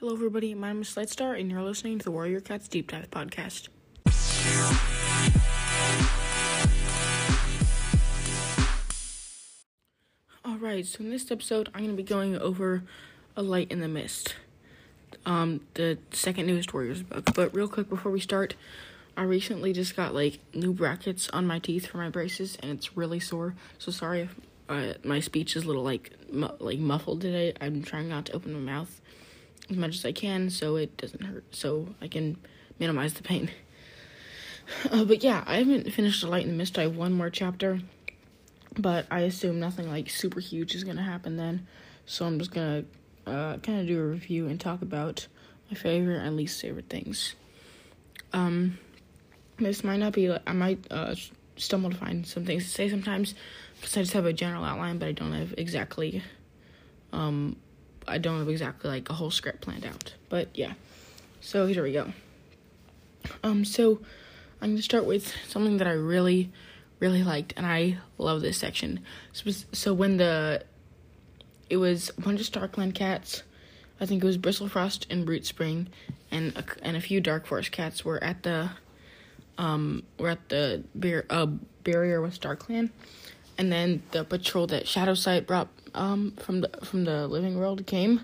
Hello, everybody. My name is Slightstar, and you're listening to the Warrior Cats Deep Dive podcast. All right, so in this episode, I'm going to be going over A Light in the Mist, um, the second newest Warriors book. But real quick before we start, I recently just got like new brackets on my teeth for my braces, and it's really sore. So sorry if uh, my speech is a little like mu- like muffled today. I'm trying not to open my mouth as much as I can so it doesn't hurt, so I can minimize the pain. Uh, but yeah, I haven't finished The Light in the Mist. I have one more chapter, but I assume nothing like super huge is gonna happen then. So I'm just gonna uh, kind of do a review and talk about my favorite and least favorite things. Um, this might not be. I might uh, stumble to find some things to say sometimes because I just have a general outline, but I don't have exactly. Um, I don't have exactly like a whole script planned out. But yeah, so here we go. Um, so I'm gonna start with something that I really, really liked, and I love this section. So, so when the it was a bunch of StarClan cats, I think it was Bristlefrost and Rootspring, and a, and a few Dark Forest cats were at the um were at the bar- uh, barrier with StarClan, and then the patrol that Shadow Shadowsight brought um from the from the living world came.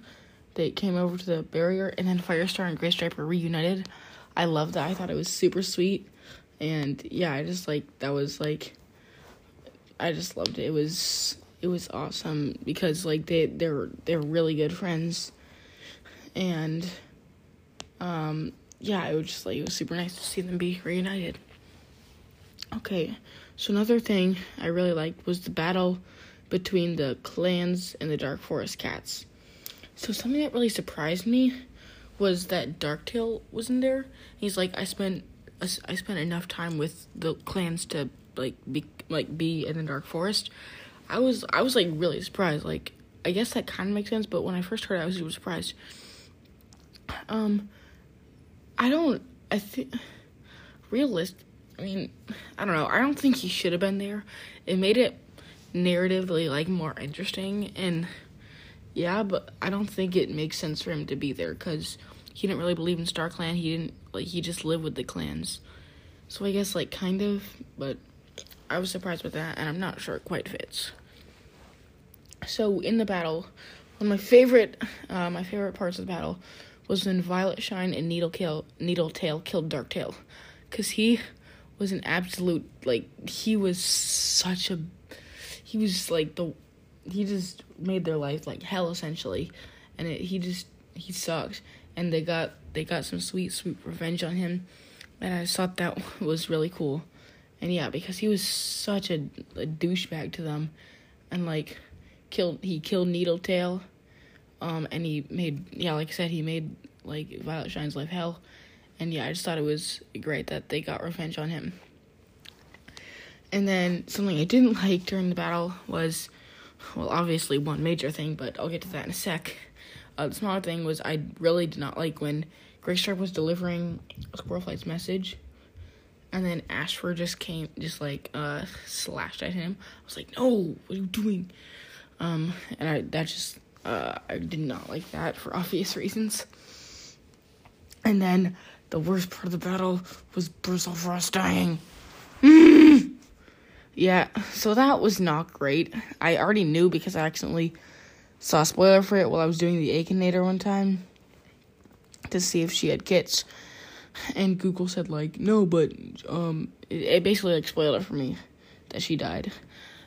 They came over to the barrier, and then Firestar and Graystripe were reunited. I love that. I thought it was super sweet, and yeah, I just like that was like. I just loved it. It was it was awesome because like they they're they're really good friends, and um yeah, it was just like it was super nice to see them be reunited. Okay, so another thing I really liked was the battle between the clans and the Dark Forest cats. So something that really surprised me was that Darktail was in there. He's like, I spent I spent enough time with the clans to like be like be in the Dark Forest. I was I was like really surprised. Like I guess that kind of makes sense, but when I first heard it, I was super surprised. Um, I don't. I think realist. I mean, I don't know. I don't think he should have been there. It made it narratively like more interesting and yeah, but I don't think it makes sense for him to be there because he didn't really believe in StarClan. He didn't like he just lived with the clans. So I guess like kind of, but I was surprised with that, and I'm not sure it quite fits. So in the battle, one of my favorite, uh, my favorite parts of the battle was when Violetshine and Needle Kill, Needletail killed Darktail, because he was an absolute like he was such a he was like the he just made their life like hell essentially, and it, he just he sucked, and they got they got some sweet sweet revenge on him, and I thought that was really cool, and yeah because he was such a, a douchebag to them, and like killed he killed Needletail, um and he made yeah like I said he made like Violetshine's life hell, and yeah I just thought it was great that they got revenge on him. And then something I didn't like during the battle was well, obviously one major thing, but I'll get to that in a sec. Uh, the smaller thing was I really did not like when Graystripe was delivering Squirrelflight's message, and then Ashfur just came, just like uh, slashed at him. I was like, "No, what are you doing?" Um, and I that just uh, I did not like that for obvious reasons. And then the worst part of the battle was Bristlefrost dying. Mm! Yeah, so that was not great. I already knew because I accidentally saw a spoiler for it while I was doing the Akinator one time to see if she had kits. And Google said like, no, but um it, it basically like spoiled it for me that she died.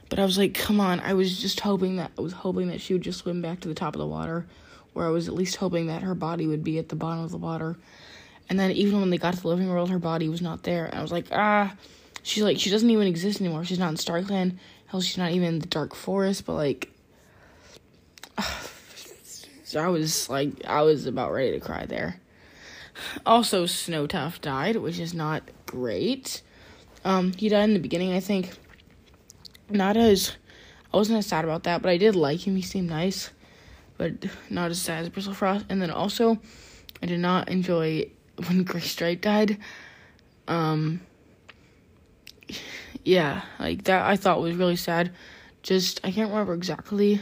But I was like, come on, I was just hoping that I was hoping that she would just swim back to the top of the water, or I was at least hoping that her body would be at the bottom of the water. And then even when they got to the living world, her body was not there. And I was like, ah, she's like she doesn't even exist anymore. She's not in StarClan. Hell, she's not even in the Dark Forest. But like, so I was like, I was about ready to cry there. Also, Snowtuft died, which is not great. Um, he died in the beginning, I think. Not as I wasn't as sad about that, but I did like him. He seemed nice, but not as sad as Bristlefrost. And then also, I did not enjoy when Graystripe died. Um, yeah, like that I thought was really sad. Just I can't remember exactly,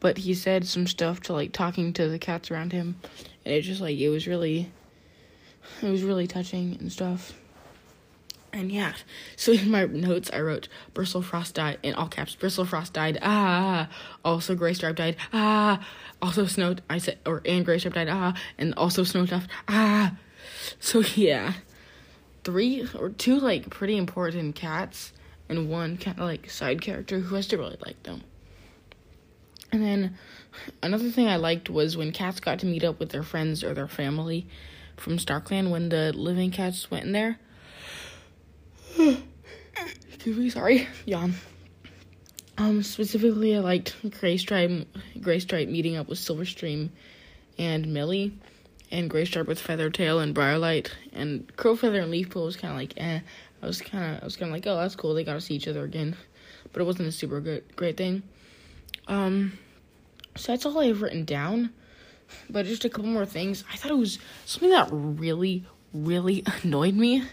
but he said some stuff to like talking to the cats around him, and it just like it was really, it was really touching and stuff. And yeah, so in my notes I wrote Bristlefrost died in all caps. Bristlefrost died. Ah, also Graystripe died. Ah, also Snow. I said or and Graystripe died. Ah, and also Snowtuft. Ah, so yeah, three or two like pretty important cats and one kind of like side character who I still really like them. And then another thing I liked was when cats got to meet up with their friends or their family from StarClan when the living cats went in there. Excuse me, sorry, yawn. Um, specifically, I liked Graystripe, Graystripe meeting up with Silverstream and Millie, and Graystripe with Feathertail and Briarlight, and Crowfeather and Leafpool was kind of like, eh. I was kind of, I was kind of like, oh, that's cool. They got to see each other again, but it wasn't a super good, great thing. Um, so that's all I've written down. But just a couple more things. I thought it was something that really, really annoyed me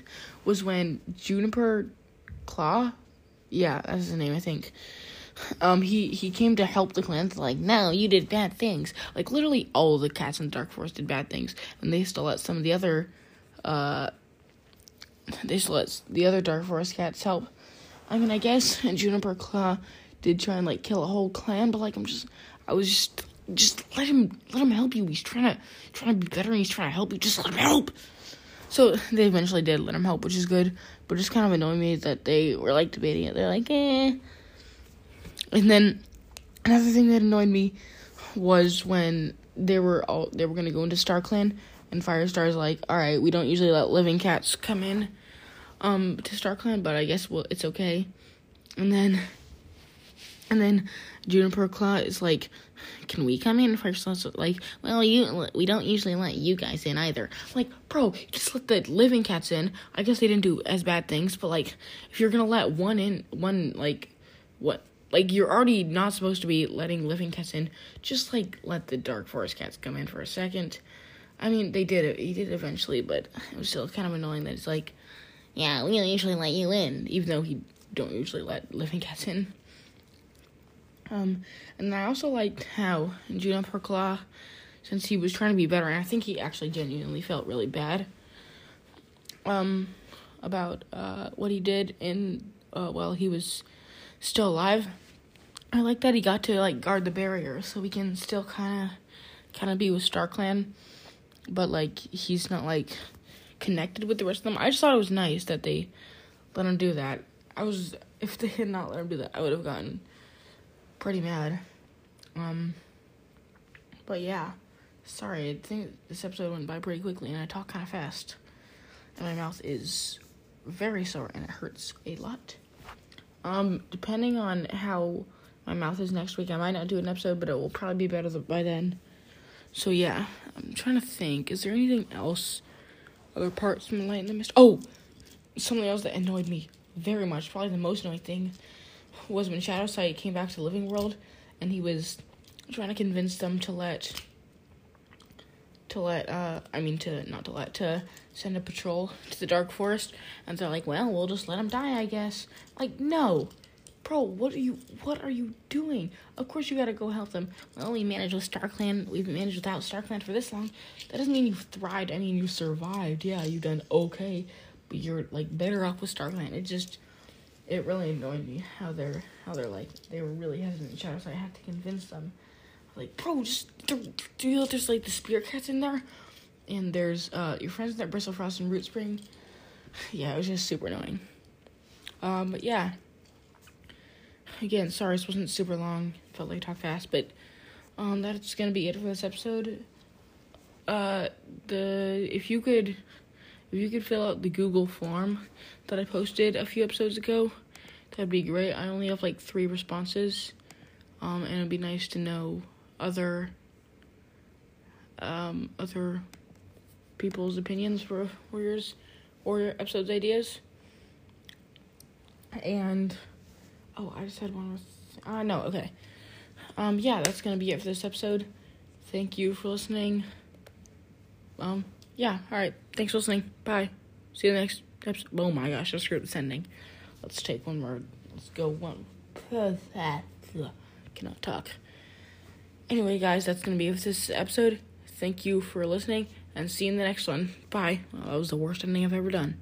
was when Juniper Claw, yeah, that's his name, I think. Um, he he came to help the clans. Like, no, you did bad things. Like, literally, all the cats in the Dark Forest did bad things, and they still let some of the other, uh, they still let the other Dark Forest cats help. I mean, I guess Juniperclaw did try and like kill a whole clan, but like, I'm just, I was just, just let him, let him help you. He's trying to, trying to be better. and He's trying to help you. Just let him help. So they eventually did let him help, which is good. But just kind of annoying me that they were like debating it. They're like, eh. And then another thing that annoyed me was when they were all they were gonna go into StarClan, and Firestar's like, all right, we don't usually let living cats come in um to StarClan, but I guess well it's okay. And then and then Juniperclaw is like, "Can we come in?" First, like, "Well, you we don't usually let you guys in either." Like, bro, just let the living cats in. I guess they didn't do as bad things, but like, if you're gonna let one in, one like, what? Like you're already not supposed to be letting living cats in. Just like let the dark forest cats come in for a second. I mean, they did it. He did eventually, but it was still kind of annoying that it's like, yeah, we don't usually let you in, even though he don't usually let living cats in. Um, and I also liked how Juniperclaw, since he was trying to be better, and I think he actually genuinely felt really bad, um, about uh, what he did in uh, while he was still alive. I like that he got to like guard the barrier, so we can still kind of, kind of be with StarClan, but like he's not like connected with the rest of them. I just thought it was nice that they let him do that. I was if they had not let him do that, I would have gotten pretty mad. Um, but yeah, sorry. I think this episode went by pretty quickly, and I talk kind of fast, and my mouth is very sore and it hurts a lot. Um, depending on how my mouth is next week, I might not do an episode, but it will probably be better by then. So yeah, I'm trying to think. Is there anything else? Other parts from the Light in the Mist? Oh, something else that annoyed me very much. Probably the most annoying thing was when Shadowsight came back to Living World, and he was trying to convince them to let to let uh I mean to not to let to send a patrol to the dark forest and they're like, "Well, we'll just let him die, I guess." Like, no. Bro, what are you what are you doing? Of course you got to go help them. Well, we managed with StarClan. We've managed without StarClan for this long. That doesn't mean you've thrived. I mean, you survived. Yeah, you've done okay, but you're like better off with StarClan. It just it really annoyed me how they're how they're like they were really hesitant shadow, so I had to convince them. Like, bro, just do, you know there's like the spear cats in there, and there's uh your friends in there, Bristlefrost and Rootspring. Yeah, it was just super annoying. Um, but yeah. Again, sorry this wasn't super long. Felt like I talked fast, but um, that's gonna be it for this episode. Uh, the if you could, if you could fill out the Google form that I posted a few episodes ago, that'd be great. I only have like three responses, um, and it'd be nice to know other um, other people's opinions for Warriors Warrior episodes ideas. And oh, I just had one with uh no, okay. Um yeah, that's to be it for this episode. Thank you for listening. Um yeah, all right. Thanks for listening. Bye. See you next episode. Oh my gosh, I screwed the sending. Let's take one more. Let's go one. Cannot talk. Anyway, guys, that's gonna be it for this episode. Thank you for listening, and see you in the next one. Bye. Well, that was the worst ending I've ever done.